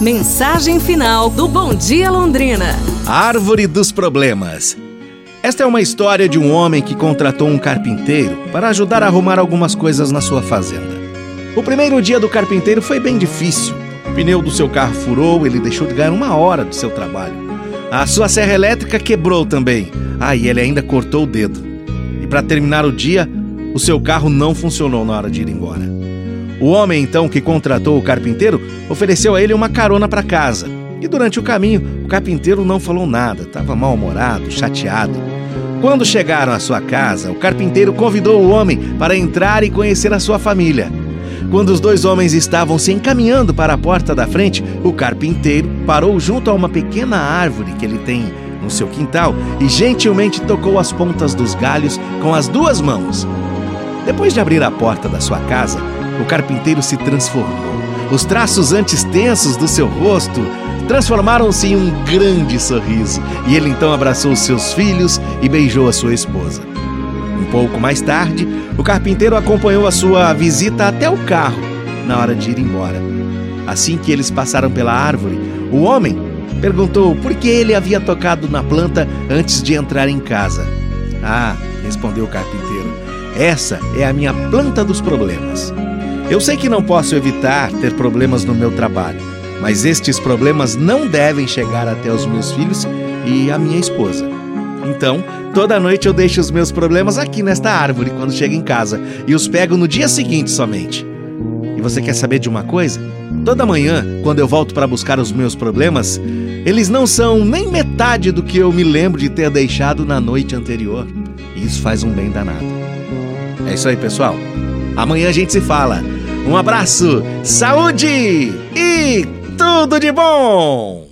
Mensagem final do Bom Dia Londrina. Árvore dos Problemas. Esta é uma história de um homem que contratou um carpinteiro para ajudar a arrumar algumas coisas na sua fazenda. O primeiro dia do carpinteiro foi bem difícil. O pneu do seu carro furou, ele deixou de ganhar uma hora do seu trabalho. A sua serra elétrica quebrou também. Ah, e ele ainda cortou o dedo. E para terminar o dia, o seu carro não funcionou na hora de ir embora. O homem, então, que contratou o carpinteiro, ofereceu a ele uma carona para casa. E durante o caminho, o carpinteiro não falou nada, estava mal-humorado, chateado. Quando chegaram à sua casa, o carpinteiro convidou o homem para entrar e conhecer a sua família. Quando os dois homens estavam se encaminhando para a porta da frente, o carpinteiro parou junto a uma pequena árvore que ele tem no seu quintal e gentilmente tocou as pontas dos galhos com as duas mãos. Depois de abrir a porta da sua casa, o carpinteiro se transformou. Os traços antes tensos do seu rosto transformaram-se em um grande sorriso, e ele então abraçou seus filhos e beijou a sua esposa. Um pouco mais tarde, o carpinteiro acompanhou a sua visita até o carro, na hora de ir embora. Assim que eles passaram pela árvore, o homem perguntou por que ele havia tocado na planta antes de entrar em casa. Ah, respondeu o carpinteiro, essa é a minha planta dos problemas. Eu sei que não posso evitar ter problemas no meu trabalho, mas estes problemas não devem chegar até os meus filhos e a minha esposa. Então, toda noite eu deixo os meus problemas aqui nesta árvore quando chego em casa e os pego no dia seguinte somente. E você quer saber de uma coisa? Toda manhã, quando eu volto para buscar os meus problemas, eles não são nem metade do que eu me lembro de ter deixado na noite anterior. E isso faz um bem danado. É isso aí, pessoal. Amanhã a gente se fala. Um abraço, saúde e tudo de bom!